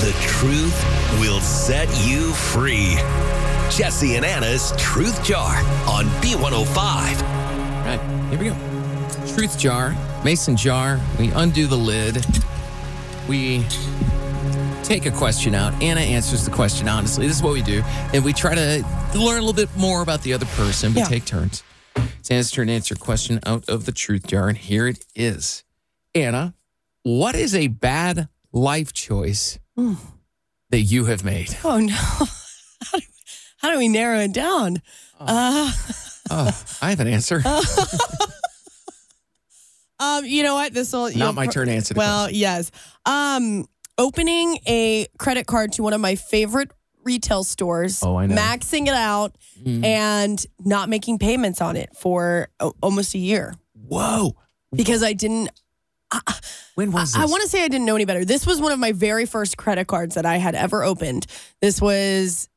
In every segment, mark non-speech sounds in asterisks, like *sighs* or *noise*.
The truth will set you free. Jesse and Anna's Truth Jar on B105. Right, here we go. Truth jar, mason jar. We undo the lid. We take a question out. Anna answers the question honestly. This is what we do. And we try to learn a little bit more about the other person, but Yeah. take turns. It's Anna's turn to answer a question out of the truth jar. And here it is. Anna, what is a bad life choice that you have made? Oh no. *laughs* How do, how do we narrow it down? Uh, Oh, I have an answer. *laughs* um, you know what? This will Not my turn to answer Well, yes. Um, opening a credit card to one of my favorite retail stores. Oh, I know. Maxing it out Mm. and not making payments on it for o- almost a year Whoa. because I didn't. When was I this? want to say I didn't know any better. This was one of my very first credit cards that I had ever opened. This was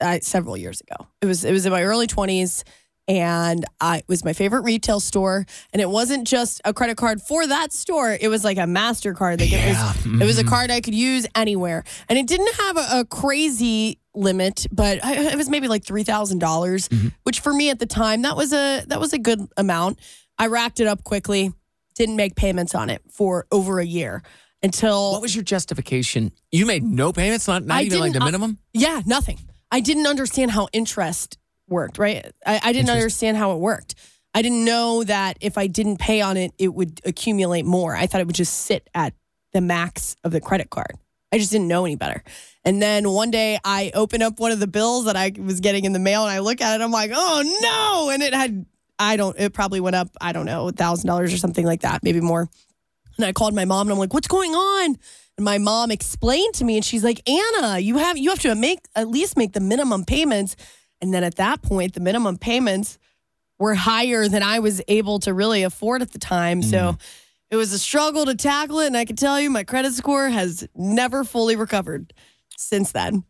uh, several years ago. It was it was in my early twenties, and I it was my favorite retail store. And it wasn't just a credit card for that store. It was like a Mastercard. Like it was it was a card I could use anywhere, and it didn't have a, a crazy limit, but I, it was maybe like three dollars, which for me at the time that was a that was a good amount. I racked it up quickly didn't make payments on it for over a year until What was your justification? You made no payments, not, not I even like the minimum? yeah nothing. I didn't understand how interest worked right? I, I didn't understand how it worked. I didn't know that if i didn't pay on it it would accumulate more. I thought it would just sit at the max of the credit card. I just didn't know any better. And then one day i open up one of the bills that i was getting in the mail and i look at it i'm like oh no! And it had i don't it probably went up i don't know thousand dollars or something like that maybe more and I called my mom and I'm like, what's going on? And my mom explained to me and she's like, Anna, you have you have to make at least make the minimum payments. And then at that point, the minimum payments were higher than I was able to really afford at the time. So it was a struggle to tackle it. And I can tell you my credit score has never fully recovered since then.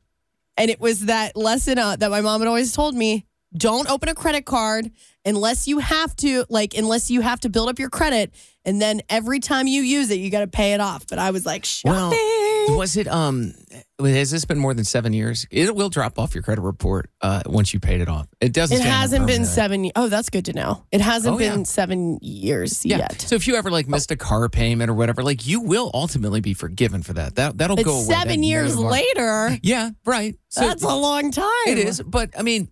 And it was that lesson uh, that my mom had always told me don't open a credit card unless you have to, like, unless you have to build up your credit. And then every time you use it, you got to pay it off. But I was like, Well, shopping. was it, um, has this been more than seven years? It will drop off your credit report uh, once you paid it off. It doesn't it stay on there hasn't been seven. Oh, that's good to know. It hasn't Oh, yeah. been seven years Yeah. yet. So if you ever like missed a car payment or whatever, like you will ultimately be forgiven for that. That that'll It's go away. seven years later. Yeah, right. So That's a long time. It is, but I mean,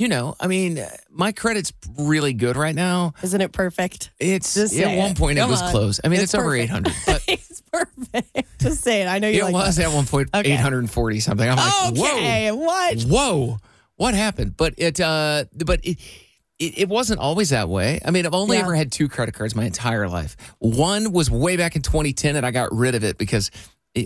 you know, I mean, uh, my credit's really good right now. Isn't it perfect? It's Just at one it. point it Come was on. close. I mean, It's it's, over 800, *laughs* but it's perfect. Just say it. I know you it like was that. at one point Okay. 840 something. I'm like, Okay, what? whoa, whoa, what happened? But it, uh, but it, it, it wasn't always that way. I mean, I've only Yeah. ever had two credit cards my entire life. One was way back in 2010, and I got rid of it because it-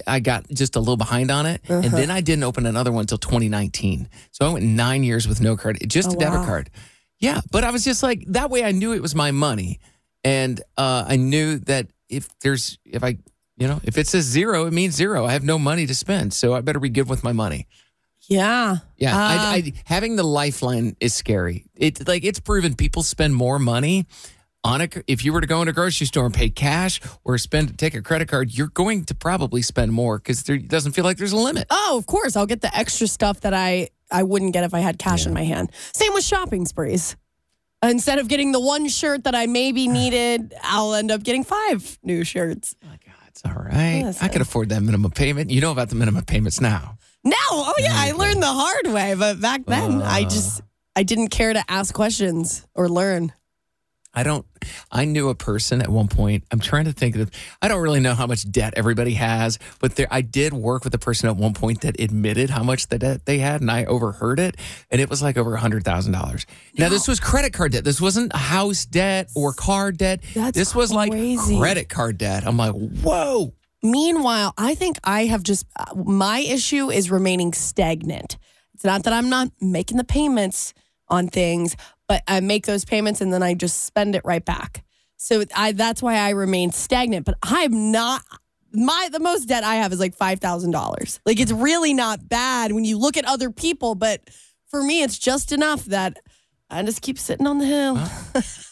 I got just a little behind on it, and Uh-huh. then I didn't open another one until 2019. So I went nine years with no credit, just Oh, a debit wow. card. Yeah, but I was just like that way. I knew it was my money, and uh, I knew that if there's if I you know if it says zero, it means zero. I have no money to spend, so I better be good with my money. Yeah. Yeah, Uh, I, I, having the lifeline is scary. It like it's proven people spend more money on a. If you were to go in a grocery store and pay cash or spend take a credit card, you're going to probably spend more because there it doesn't feel like there's a limit. Oh, of course. I'll get the extra stuff that I I wouldn't get if I had cash in my hand. Same with shopping sprees. Instead of getting the one shirt that I maybe *sighs* needed, I'll end up getting five new shirts. Oh my God. It's all right. Listen. I could afford that minimum payment. You know about the minimum payments now. No, oh yeah, I learned the hard way, but back then I uh. just I didn't care to ask questions or learn. I don't. I knew a person at one point. I'm trying to think of. I don't really know how much debt everybody has, but there, I did work with a person at one point that admitted how much the debt they had, and I overheard it, and it was like over a hundred thousand dollars. Now this was credit card debt. This wasn't house debt or car debt. That's this was crazy. like credit card debt. I'm like, whoa. Meanwhile, I think I have just uh, my issue is remaining stagnant. It's not that I'm not making the payments on things, but I make those payments and then I just spend it right back. So I that's why I remain stagnant. But I'm not my the most debt I have is like five thousand dollars. Like it's really not bad when you look at other people, but for me it's just enough that I just keep sitting on the hill.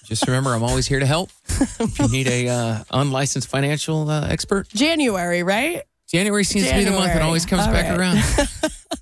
Just remember, I'm always here to help. If you need a uh, unlicensed financial uh, expert, January, right? January seems to be the month that always comes All back right. around. *laughs*